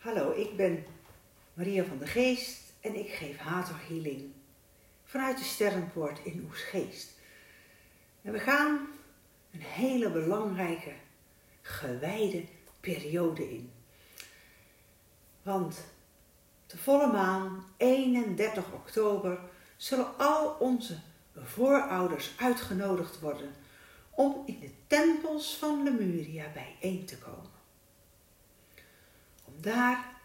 Hallo, ik ben Maria van der Geest en ik geef Hater Healing vanuit de Sterrenpoort in Oesgeest. En we gaan een hele belangrijke, gewijde periode in. Want de volle maan, 31 oktober, zullen al onze voorouders uitgenodigd worden om in de tempels van Lemuria bijeen te komen. Daar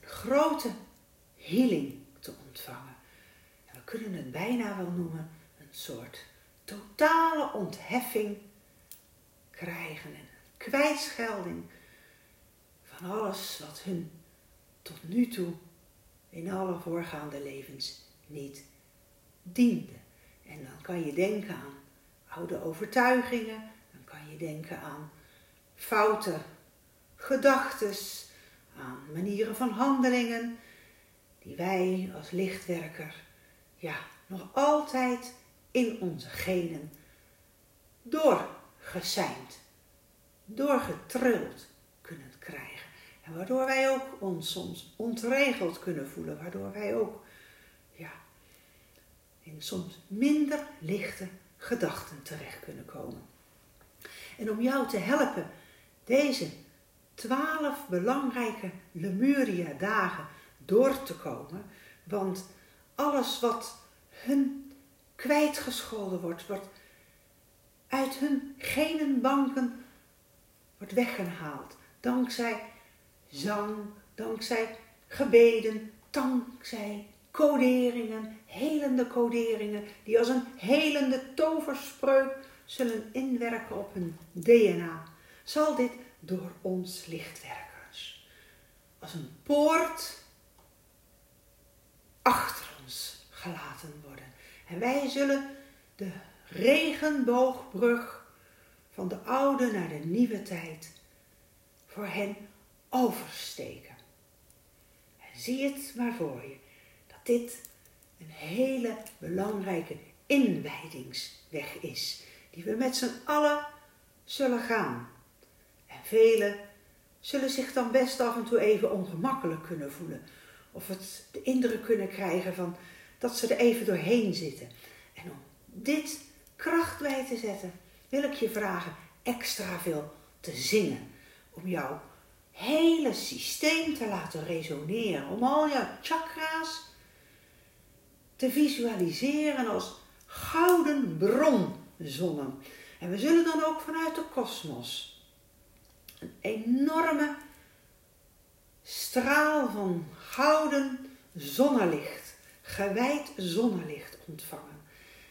een grote healing te ontvangen. En we kunnen het bijna wel noemen een soort totale ontheffing krijgen en kwijtschelding van alles wat hun tot nu toe in alle voorgaande levens niet diende. En dan kan je denken aan oude overtuigingen, dan kan je denken aan foute gedachten, aan manieren van handelingen die wij als lichtwerker ja, nog altijd in onze genen doorgeseind, doorgetruld kunnen krijgen. En waardoor wij ook ons soms ontregeld kunnen voelen, waardoor wij ook ja, in soms minder lichte gedachten terecht kunnen komen. En om jou te helpen deze twaalf belangrijke Lemuria-dagen door te komen, want alles wat hun kwijtgescholden wordt, wordt uit hun genenbanken wordt weggehaald. Dankzij zang, dankzij gebeden, dankzij coderingen, helende coderingen, die als een helende toverspreuk zullen inwerken op hun DNA, zal dit door ons lichtwerkers als een poort achter ons gelaten worden. En wij zullen de regenboogbrug van de oude naar de nieuwe tijd voor hen oversteken. En zie het maar voor je dit een hele belangrijke inwijdingsweg is, die we met z'n allen zullen gaan. En velen zullen zich dan best af en toe even ongemakkelijk kunnen voelen, of het de indruk kunnen krijgen van dat ze er even doorheen zitten. En om dit kracht bij te zetten, wil ik je vragen extra veel te zingen, om jouw hele systeem te laten resoneren, om al jouw chakra's te visualiseren als gouden bronzonnen. En we zullen dan ook vanuit de kosmos een enorme straal van gouden zonnelicht, gewijd zonnelicht ontvangen.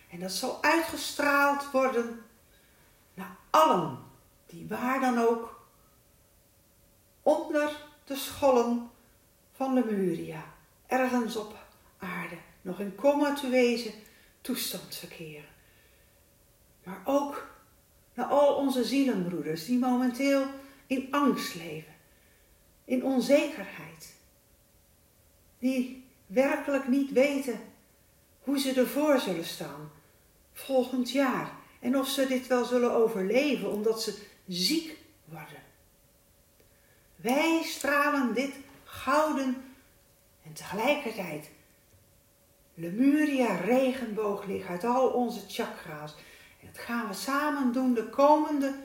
En dat zal uitgestraald worden naar allen die waar dan ook onder de schollen van Lemuria, ergens op aarde, nog in comatueuze toestand verkeren. Maar ook naar al onze zielenbroeders die momenteel in angst leven, in onzekerheid, die werkelijk niet weten hoe ze ervoor zullen staan volgend jaar en of ze dit wel zullen overleven omdat ze ziek worden. Wij stralen dit gouden en tegelijkertijd Lemuria regenbooglicht uit al onze chakra's. En dat gaan we samen doen de komende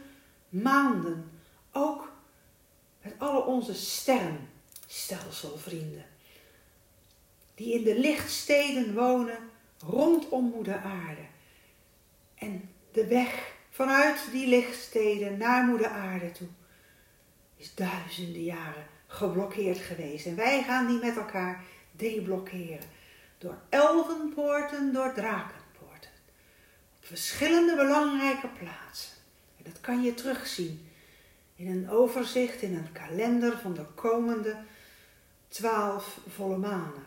maanden. Ook met alle onze sterrenstelselvrienden. Die in de lichtsteden wonen rondom moeder aarde. En de weg vanuit die lichtsteden naar moeder aarde toe is duizenden jaren geblokkeerd geweest. En wij gaan die met elkaar deblokkeren door elfenpoorten, door drakenpoorten. Op verschillende belangrijke plaatsen. En dat kan je terugzien in een overzicht, in een kalender van de komende twaalf volle maanden.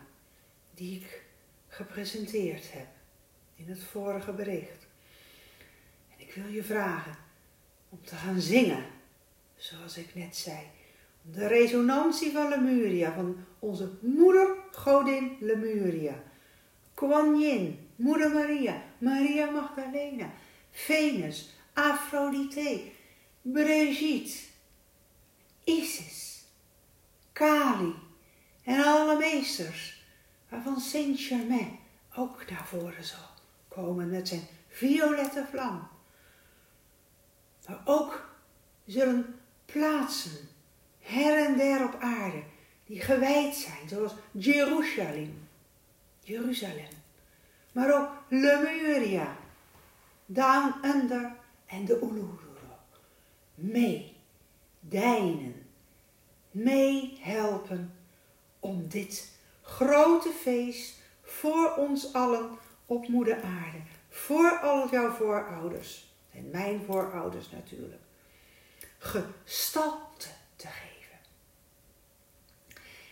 Die ik gepresenteerd heb in het vorige bericht. En ik wil je vragen om te gaan zingen, zoals ik net zei. De resonantie van Lemuria, van onze moeder godin Lemuria. Kuan Yin, Moeder Maria, Maria Magdalena, Venus, Aphrodite, Brigitte, Isis, Kali en alle meesters, waarvan Saint-Germain ook naar voren zal komen met zijn violette vlam. Maar ook zullen plaatsen her en der op aarde die gewijd zijn, zoals Jeruzalem, Jeruzalem, maar ook Lemuria, Down Under en de Uluru. Mee, dijnen, meehelpen om dit grote feest voor ons allen op moeder aarde, voor al jouw voorouders en mijn voorouders natuurlijk, gestalte te geven.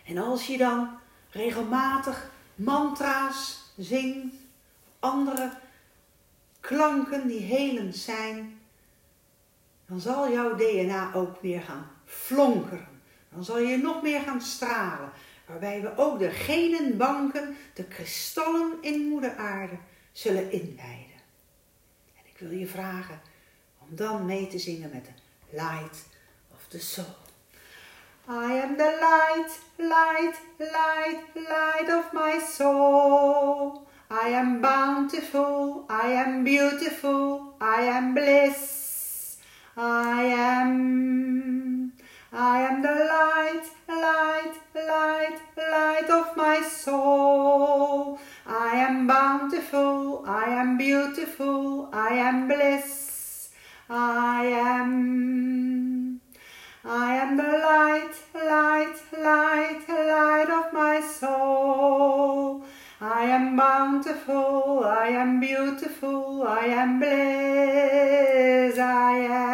En als je dan regelmatig mantra's zingt, andere klanken die helend zijn, dan zal jouw DNA ook weer gaan flonkeren. Dan zal je nog meer gaan stralen. Waarbij we ook de genenbanken, de kristallen in moeder aarde, zullen inwijden. En ik wil je vragen om dan mee te zingen met de light of the soul. I am the light, light, light, light of my soul. I am bountiful, I am beautiful, am bountiful, I am beautiful, I am bliss, I am. I am the light, light, light, light of my soul. I am bountiful, I am beautiful, I am bliss, I am.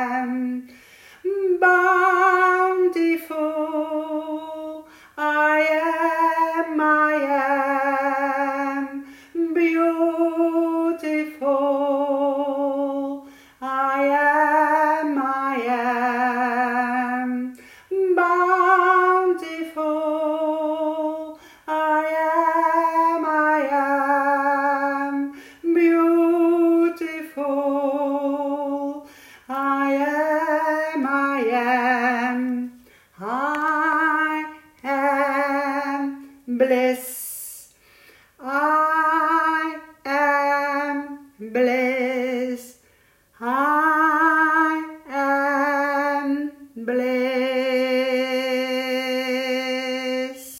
bliss. I am bliss.